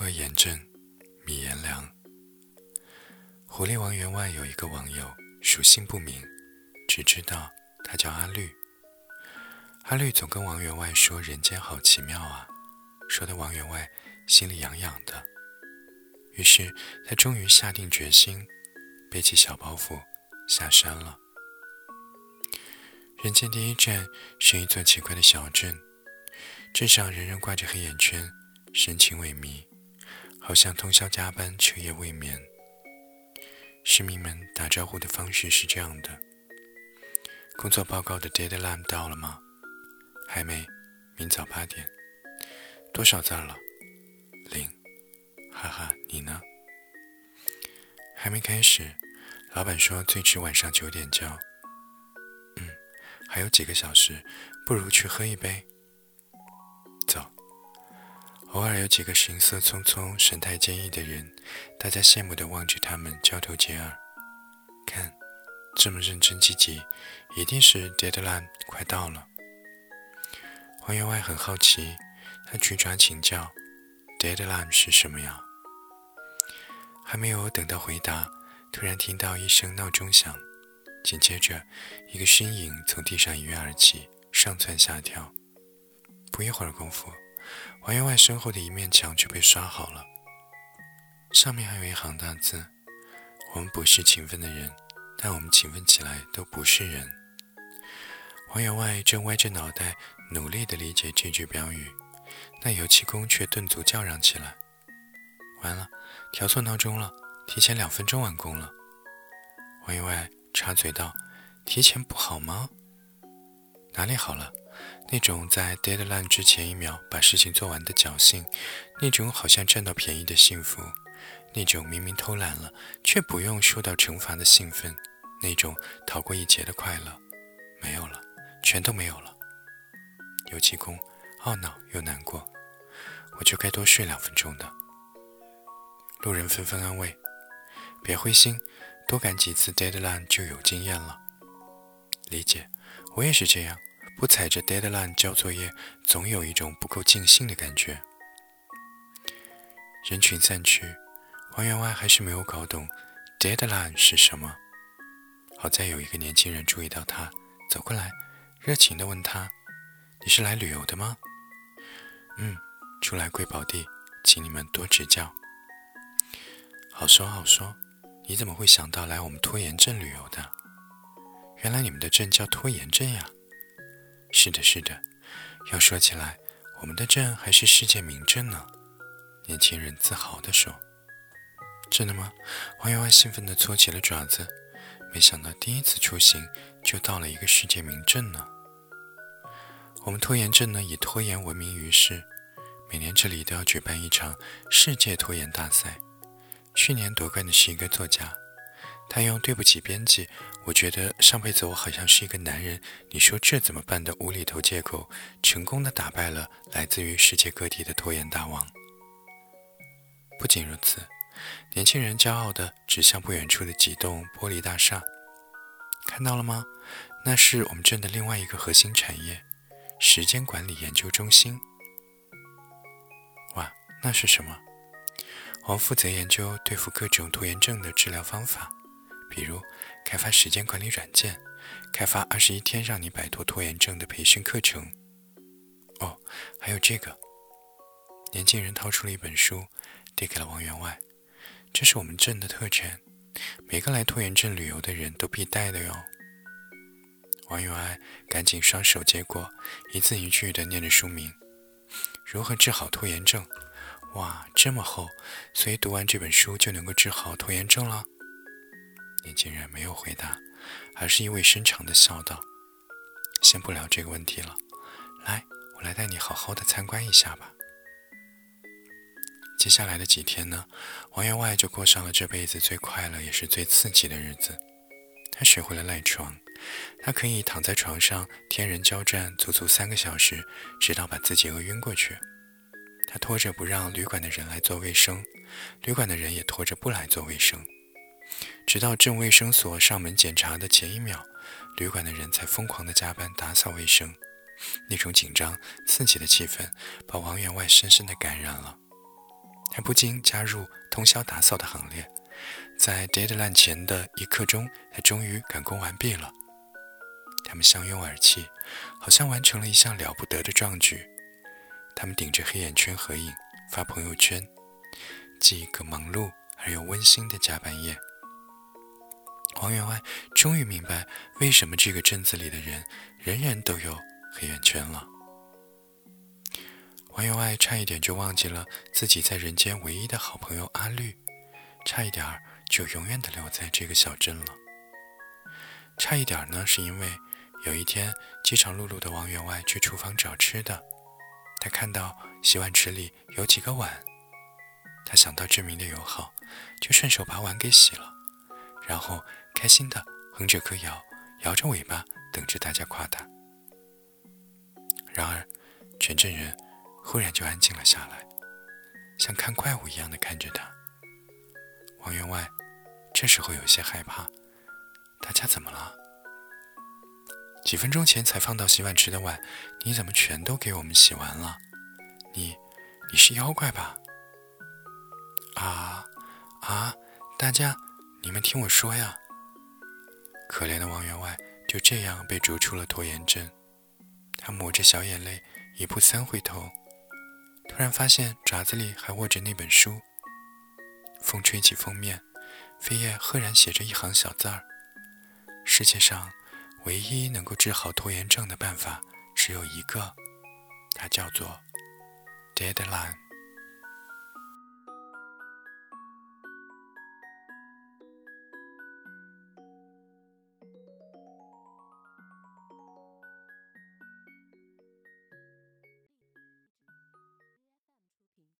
拖延症，米颜良。狐狸王员外有一个网友，属性不明，只知道他叫阿绿。阿绿总跟王员外说人间好奇妙啊，说的王员外心里痒痒的。于是他终于下定决心，背起小包袱下山了。人间第一站是一座奇怪的小镇，镇上人人挂着黑眼圈。神情萎靡，好像通宵加班、彻夜未眠。市民们打招呼的方式是这样的：“工作报告的 deadline 到了吗？”“还没，明早八点。”“多少字了？”“零。”“哈哈，你呢？”“还没开始。”老板说最迟晚上九点交。嗯，还有几个小时，不如去喝一杯。偶尔有几个行色匆匆、神态坚毅的人，大家羡慕地望着他们，交头接耳。看，这么认真积极，一定是 deadline 快到了。黄员外很好奇，他举爪请教：“deadline 是什么呀？”还没有等到回答，突然听到一声闹钟响，紧接着，一个身影从地上一跃而起，上蹿下跳。不一会儿功夫。王员外身后的一面墙就被刷好了，上面还有一行大字：“我们不是勤奋的人，但我们勤奋起来都不是人。”王员外正歪着脑袋努力地理解这句标语，那油漆工却顿足叫嚷起来：“完了，调错闹钟了，提前两分钟完工了。”王员外插嘴道：“提前不好吗？哪里好了？”那种在 deadline 之前一秒把事情做完的侥幸，那种好像占到便宜的幸福，那种明明偷懒了却不用受到惩罚的兴奋，那种逃过一劫的快乐，没有了，全都没有了。油漆工懊恼又难过，我就该多睡两分钟的。路人纷纷安慰：“别灰心，多赶几次 deadline 就有经验了。”理解，我也是这样。不踩着 deadline 交作业，总有一种不够尽兴的感觉。人群散去，王员外还是没有搞懂 deadline 是什么。好在有一个年轻人注意到他，走过来，热情地问他：“你是来旅游的吗？”“嗯，初来贵宝地，请你们多指教。”“好说好说，你怎么会想到来我们拖延镇旅游的？原来你们的镇叫拖延镇呀。”是的，是的。要说起来，我们的镇还是世界名镇呢。年轻人自豪地说：“真的吗？”王员外兴奋地搓起了爪子。没想到第一次出行就到了一个世界名镇呢。我们拖延镇呢以拖延闻名于世，每年这里都要举办一场世界拖延大赛。去年夺冠的是一个作家，他用“对不起，编辑”。我觉得上辈子我好像是一个男人，你说这怎么办的无厘头借口，成功的打败了来自于世界各地的拖延大王。不仅如此，年轻人骄傲的指向不远处的几栋玻璃大厦，看到了吗？那是我们镇的另外一个核心产业——时间管理研究中心。哇，那是什么？我负责研究对付各种拖延症的治疗方法，比如。开发时间管理软件，开发二十一天让你摆脱拖延症的培训课程。哦，还有这个。年轻人掏出了一本书，递给了王员外：“这是我们镇的特产，每个来拖延症旅游的人都必带的哟。”王员外赶紧双手接过，一字一句地念着书名：“如何治好拖延症？”哇，这么厚，所以读完这本书就能够治好拖延症了。年轻人没有回答，而是意味深长地笑道：“先不聊这个问题了，来，我来带你好好的参观一下吧。”接下来的几天呢，王员外就过上了这辈子最快乐也是最刺激的日子。他学会了赖床，他可以躺在床上天人交战足足三个小时，直到把自己饿晕过去。他拖着不让旅馆的人来做卫生，旅馆的人也拖着不来做卫生。直到镇卫生所上门检查的前一秒，旅馆的人才疯狂地加班打扫卫生。那种紧张刺激的气氛把王员外深深地感染了。他不禁加入通宵打扫的行列，在 deadline 前的一刻钟，他终于赶工完毕了。他们相拥而泣，好像完成了一项了不得的壮举。他们顶着黑眼圈合影，发朋友圈，记一个忙碌而又温馨的加班夜。王员外终于明白，为什么这个镇子里的人人人都有黑眼圈了。王员外差一点就忘记了自己在人间唯一的好朋友阿绿，差一点儿就永远的留在这个小镇了。差一点儿呢，是因为有一天饥肠辘辘的王员外去厨房找吃的，他看到洗碗池里有几个碗，他想到志明的友好，就顺手把碗给洗了，然后开心的哼着歌谣，摇着尾巴等着大家夸他。然而，全镇人。忽然就安静了下来，像看怪物一样的看着他。王员外这时候有些害怕，大家怎么了？几分钟前才放到洗碗池的碗，你怎么全都给我们洗完了？你，你是妖怪吧？啊啊！大家，你们听我说呀！可怜的王员外就这样被逐出了拖延症，他抹着小眼泪，一步三回头。突然发现爪子里还握着那本书，风吹起封面，扉页赫然写着一行小字儿：“世界上唯一能够治好拖延症的办法只有一个，它叫做 deadline。”